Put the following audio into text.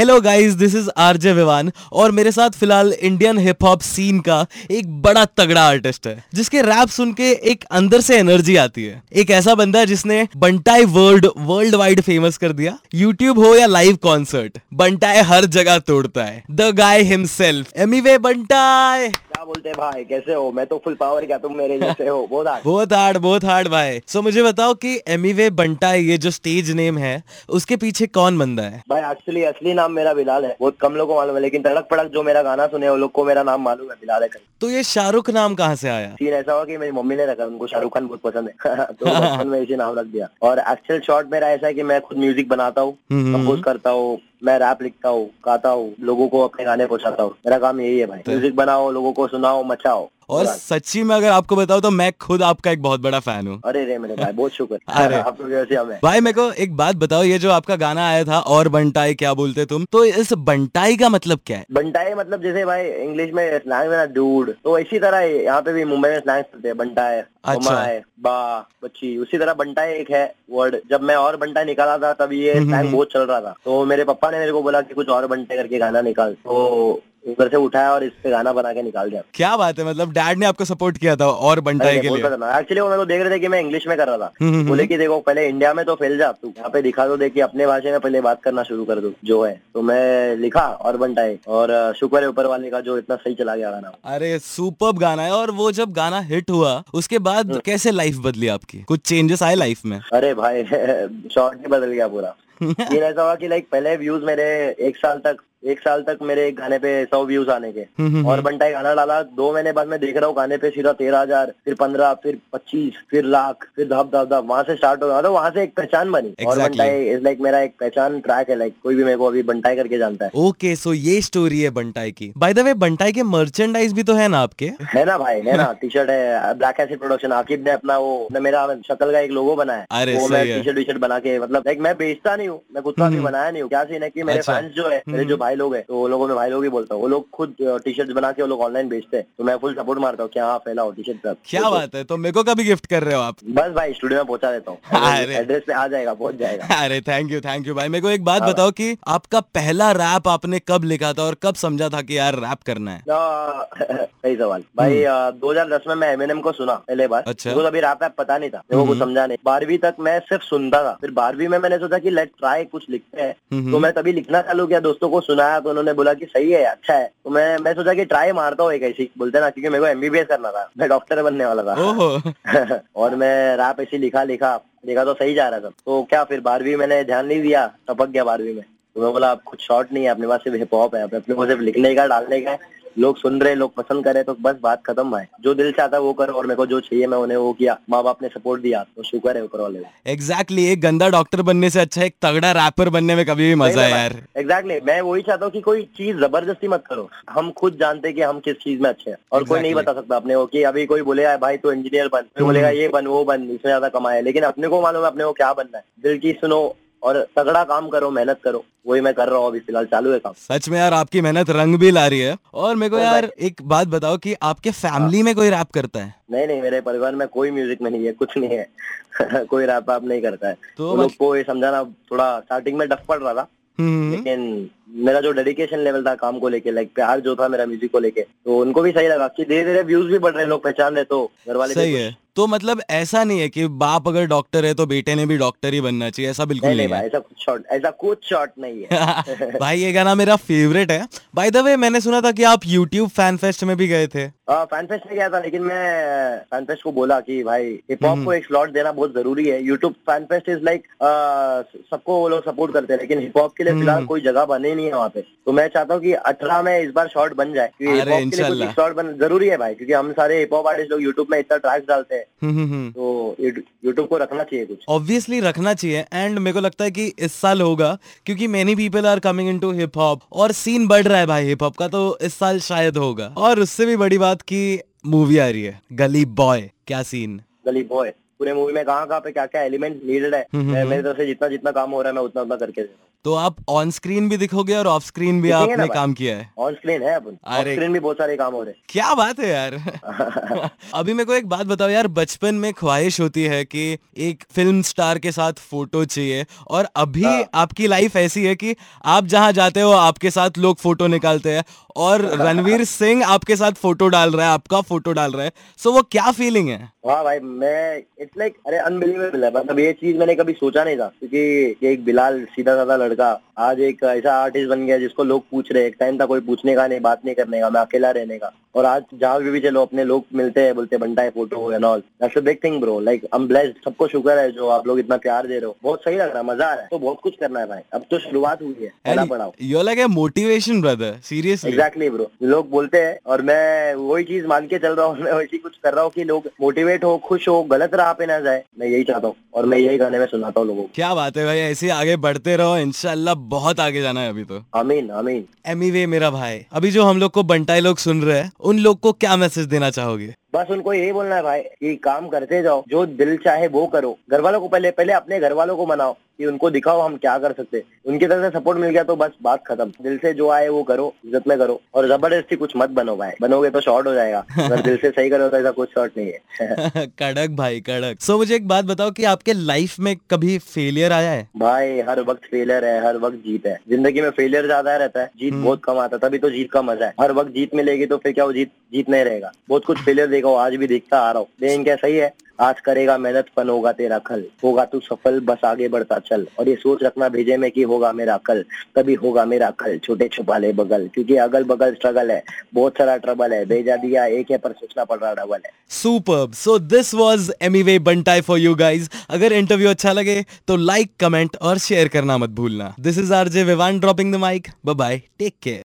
Hello guys this is RJ Vivaan और मेरे साथ फ़िलहाल इंडियन हिप हॉप सीन का एक बड़ा तगड़ा आर्टिस्ट है, जिसके रैप सुन के एक अंदर से एनर्जी आती है। एक ऐसा बंदा जिसने Bantai world world wide famous कर दिया। यूट्यूब हो या लाइव कॉन्सर्ट बंटाई हर जगह तोड़ता है। The guy himself Emiway Bantai बोलते भाई कैसे हो? मैं तो फुल पावर क्या तुम मेरे जैसे हो? बहुत हार्ड बहुत हार्ड बहुत हार्ड भाई। सो मुझे बताओ कि एमीवे बंटाई ये जो स्टेज नेम है उसके पीछे कौन बंदा है? भाई एक्चुअली असली नाम मेरा बिलाल है। बहुत कम लोगों को मालूम है लेकिन तड़क पड़क जो मेरा गाना सुने वो लोग को मेरा नाम मालूम है बिलाल है। तो ये शाहरुख नाम कहाँ से आया? सीन ऐसा हुआ की मेरी मम्मी ने रखा उनको शाहरुख खान बहुत पसंद है। तो बचपन में इसी नाम रख दिया। और एक्चुअल शॉर्ट मेरा ऐसा है कि मैं खुद म्यूज़िक बनाता हूँ हम्म, कंपोज करता हूँ मैं रैप लिखता हूँ गाता हूँ लोगों को अपने गाने पहुंचाता हूँ। मेरा काम यही है भाई। म्यूज़िक बनाओ लोगों को सुनाओ मचाओ। और सच्ची में अगर आपको बताओ तो मैं खुद आपका एक बहुत बड़ा फ़ैन हूँ। अरे रे मेरे भाई बहुत शुक्र। अरे। आप लोग हमें। भाई मेरे को एक बात बताओ ये जो आपका गाना आया था और बंटाई क्या बोलते तुम? तो इस बंटाई का मतलब क्या है? बंटाई मतलब जैसे भाई इंग्लिश में स्लैंग में ना डूड तो इसी तरह यहाँ पे भी मुंबई में स्लैंग चलते हैं बंटाई अच्छा। है बा बच्ची उसी तरह बंटाई एक है वर्ड। जब मैं और बंटाई निकाला था तब ये हम्म, स्लैंग बहुत चल रहा था। तो मेरे पापा ने मेरे को बोला कि कुछ और बंटे करके गाना निकाल। तो उधर से उठाया और इस पे गाना बना के निकाल दिया। क्या बात है मतलब डैड ने आपको सपोर्ट किया था और के लिए? एक्चुअली वो मेरे को देख रहे थे कि मैं इंग्लिश में कर रहा था। हम्म, हम्म, बोले कि देखो पहले इंडिया में तो फैल जा तू यहाँ पे दिखा दो दे कि अपने भाषा में पहले बात करना शुरू कर दो जो है। तो मैं लिखा और बंटाई और शुक्र है ऊपर वाले का जो इतना सही चला गया गाना। अरे सुपर गाना है। और वो जब गाना हिट हुआ उसके बाद हम्म। कैसे लाइफ बदली आपकी? कुछ चेंजेस आए लाइफ में? अरे भाई शॉर्ट ही बदल गया पूरा। ये ऐसा हुआ कि लाइक पहले व्यूज़ मेरे एक साल तक एक साल तक मेरे एक गाने पे सौ व्यूज़ आने के। हम्म, हम्म, और बंटाई गाना डाला। दो महीने बाद मैं देख रहा हूँ गाने पे सीधा तेरह हज़ार फिर पंद्रह फिर पच्चीस फिर लाख फिर धप धप धप वहाँ से स्टार्ट हो गया तो वहाँ से एक पहचान बनी। और Exactly. बंटाई इज़ लाइक मेरा एक पहचान ट्रैक है लाइक कोई भी मेरे को अभी बंटाई करके जानता है। ओके सो ये स्टोरी है बंटाई की। बाय द वे बंटाई के मर्चेंडाइज भी तो है ना आपके? है ना भाई है ना। टी शर्ट है ब्लैक एसिड प्रोडक्शन आकिब ने अपना वो मेरा शक्ल का एक लोगो बनाया। वो मैं टी शर्ट वी शर्ट बना के मतलब लाइक मैं बेचता नहीं हूँ मैं खुद का भी बनाया नहीं हूँ। क्या सीन है कि मेरे अच्छा। फैंस जो है मेरे जो भाई लोग है तो वो लोगों में भाई लोग ही बोलता हूँ। वो लोग खुद टी शर्ट बना के वो लोग ऑनलाइन बेचते हैं। तो मैं फुल सपोर्ट मारता हूँ क्या हाँ फैलाओ टी शर्ट क्या बात है तो मेरे को कभी गिफ्ट कर रहे हो आप? बस भाई स्टूडियो में पहुँचा देता हूँ। एड्रेस पे आ जाएगा पहुँच जाएगा। अरे थैंक यू थैंक यू भाई। मेरे को एक बात हाँ। बताओ कि आपका पहला रैप आपने कब लिखा था और कब समझा था कि यार रैप करना है? सही सवाल। भाई दो हज़ार दस में मैं एमएनएम को सुना पहले बार। हम्म। अच्छा। अभी रैप ऐप पता नहीं था मेरे को समझा नहीं। बारहवीं तक मैं सिर्फ़ सुनता था। फिर बारहवीं में मैंने सोचा कि लेट ट्राई कुछ लिखते हैं। हम्म, तो मैं तभी लिखना चालू किया दोस्तों को सुनाया तो उन्होंने बोला कि सही है अच्छा है। तो मैं मैं सोचा कि ट्राई मारता हूँ एक ऐसी बोलते ना क्योंकि मेरे को एमबीबीएस करना था मैं डॉक्टर बनने वाला था। और मैं रात ऐसी लिखा लिखा देखा तो सही जा रहा था। तो क्या फिर बारहवीं मैंने ध्यान नहीं दिया टपक गया बारहवीं में। तो मैं बोला आप कुछ शॉर्ट नहीं है अपने पास सिर्फ़ हिप हॉप है अपने को सिर्फ़ लिखने का डालने का है। लोग सुन रहे लोग पसंद करे तो बस बात खत्म भाई जो दिल चाहता है वो करो और मेरे को जो चाहिए मैं उन्हें वो किया। माँ बाप ने सपोर्ट दिया तो शुक्र है ऊपर वाले एग्जैक्टली एक गंदा डॉक्टर बनने से अच्छा एक तगड़ा रैपर बनने में कभी भी मज़ा है यार। एग्जैक्टली मैं वही चाहता हूँ की कोई चीज़ ज़बरदस्ती मत करो। हम खुद जानते हैं कि हम किस चीज़ में अच्छे हैं और कोई नहीं बता सकता अपने को कि अभी कोई बोलेगा भाई तू इंजीनियर बन। बोलेगा ये बन वो बन इसमें ज़्यादा कमाए लेकिन अपने को मालूम है अपने को क्या बनना है। दिल की सुनो और तगड़ा काम करो मेहनत करो। वही मैं कर रहा हूँ अभी फ़िलहाल चालू है काम। सच में यार आपकी मेहनत रंग भी ला रही है। और मेरे को और यार एक बात बताओ कि आपके फैमिली में कोई रैप करता है? नहीं नहीं मेरे परिवार में कोई म्यूज़िक में नहीं है कुछ नहीं है। कोई रैप आप नहीं करता है। तो लोग को ये समझाना थोड़ा स्टार्टिंग में टफ पड़ रहा था। हम्म, लेकिन मेरा जो डेडिकेशन लेवल था काम को लेके लाइक प्यार जो था मेरा म्यूज़िक को लेके तो उनको भी सही लगा। कि धीरे धीरे व्यूज़ भी बढ़ रहे हैं, लोग पहचान रहे तो घर वाले सही है। तो मतलब ऐसा नहीं है कि बाप अगर डॉक्टर है तो बेटे ने भी डॉक्टर ही बनना चाहिए ऐसा बिल्कुल नहीं नहीं नहीं है। ऐसा कुछ शॉर्ट ऐसा कुछ शॉर्ट नहीं है। भाई ये गाना मेरा फेवरेट है। बाय द वे मैंने सुना था कि आप यूट्यूब फ़ैन फेस्ट में भी गए थे। फ़ैन फेस्ट में गया था लेकिन मैं फ़ैन फेस्ट को बोला कि भाई हिप हॉप हम्म। को एक स्लॉट देना बहुत ज़रूरी है YouTube fan fest is like सबको वो लोग सपोर्ट करते हैं लेकिन हिप हॉप के लिए हम्म। फ़िलहाल कोई जगह बने नहीं है वहाँ पे तो मैं चाहता हूँ कि अठारह में इस बार शॉर्ट बन जाए क्योंकि हिप हॉप के लिए कुछ शॉर्ट बन ज़रूरी है भाई क्योंकि हम सारे हिप हॉप आर्टिस्ट लोग यूट्यूब में इतना ट्रैक्स डालते हैं हम्म, हम्म, हम्म। तो यूट्यूब को रखना चाहिए कुछ ऑब्वियसली रखना चाहिए एंड मेरे को लगता है कि इस साल होगा क्योंकि many people are coming into hip hop और सीन बढ़ रहा है भाई हिप हॉप का तो इस साल शायद होगा और उससे भी बड़ी बात की मूवी आ रही है गली बॉय क्या सीन गली बॉय पूरे मूवी में कहाँ कहाँ पे क्या क्या एलिमेंट नीडेड है? हम्म, मेरी तरफ़ से जितना जितना काम हो रहा है मैं उतना उतना करके दे रहा हूँ। तो आप ऑन स्क्रीन भी दिखोगे और ऑफ़ स्क्रीन भी आपने काम किया है? ऑन स्क्रीन है अपन ऑफ़ अरे- स्क्रीन भी बहुत सारे काम हो रहे हैं। क्या बात है यार। अभी मेरे को एक बात बताओ यार बचपन में ख्वाहिश होती है कि एक फ़िल्म स्टार के साथ फ़ोटो चाहिए और अभी हाँ। आपकी लाइफ ऐसी है कि आप जहाँ जाते हो आपके साथ लोग फ़ोटो निकालते हैं और रणवीर सिंह आपके साथ फ़ोटो डाल रहा है, आपका फ़ोटो डाल रहा है। सो वो क्या फीलिंग है? हाँ भाई, मैं इट्स लाइक अरे अनबिलीवेबल है। मतलब ये चीज़ मैंने कभी सोचा नहीं था, क्योंकि एक बिलाल सीधा साधा लड़का आज एक ऐसा आर्टिस्ट बन गया जिसको लोग पूछ रहे हैं। एक टाइम था कोई पूछने का नहीं बात नहीं करने का मैं अकेला रहने का। और आज जहाँ भी, भी चलो अपने लोग मिलते हैं बोलते बनता है photo and all that's a big thing bro like I am blessed सबको शुक्र है जो आप लोग इतना प्यार दे रहे हो। बहुत सही लग रहा है मज़ा आ रहा है। तो बहुत कुछ करना है भाई। अब तो शुरुआत हुई है पड़ाव you like motivation brother seriously exactly bro लोग बोलते हैं और मैं वही चीज़ मान के चल रहा हूँ मैं वैसी कुछ कर रहा हूँ की लोग मोटिवेट हो खुश हो गलत राह पे ना जाए। मैं यही चाहता हूँ और मैं यही गाने में सुनाता हूँ लोगों को। क्या बात है भाई ऐसे आगे बढ़ते रहो इंशाल्लाह बहुत आगे जाना है अभी तो। अमीन अमीन आमीन। एमीवे मेरा भाई अभी जो हम लोग को बंटाई लोग सुन रहे हैं उन लोग को क्या मैसेज देना चाहोगे? बस उनको यही बोलना है भाई कि काम करते जाओ जो दिल चाहे वो करो। घर वालों को पहले पहले अपने घर वालों को मनाओ। कि उनको दिखाओ हम क्या कर सकते हैं। उनकी तरफ़ से सपोर्ट मिल गया तो बस बात खत्म। दिल से जो आए वो करो इज़्ज़त में करो और ज़बरदस्ती कुछ मत बनो भाई। बनोगे तो शॉर्ट हो जाएगा। अगर दिल से सही करो तो ऐसा कुछ शॉर्ट नहीं है। कड़क भाई कड़क। सो so, मुझे एक बात बताओ कि आपके लाइफ में कभी फेलियर आया है? भाई हर वक्त फेलियर है हर वक्त जीत है। ज़िंदगी में फेलियर ज़्यादा रहता है जीत बहुत कम आता है तभी तो जीत का मज़ा है। हर वक्त जीत मिलेगी तो फिर क्या वो जीत जीत नहीं रहेगा। बहुत कुछ फेलियर देखा आज भी देखता आ रहा हूँ। लेकिन क्या सही है? आज करेगा मेहनत फन होगा तेरा कल होगा तू सफल, बस आगे बढ़ता चल। और ये सोच रखना भेजे में कि होगा मेरा कल, तभी होगा मेरा कल छोटे छुपा ले बगल। क्योंकि अगल बगल स्ट्रगल है, बहुत सारा ट्रबल है। भेजा दिया, एक है पर सोचना पड़ रहा डबल है। Super so this was Emiway Bantai for you guys अगर इंटरव्यू अच्छा लगे तो लाइक कमेंट और शेयर करना मत भूलना। This is RJ Vivaan dropping the mic bye take care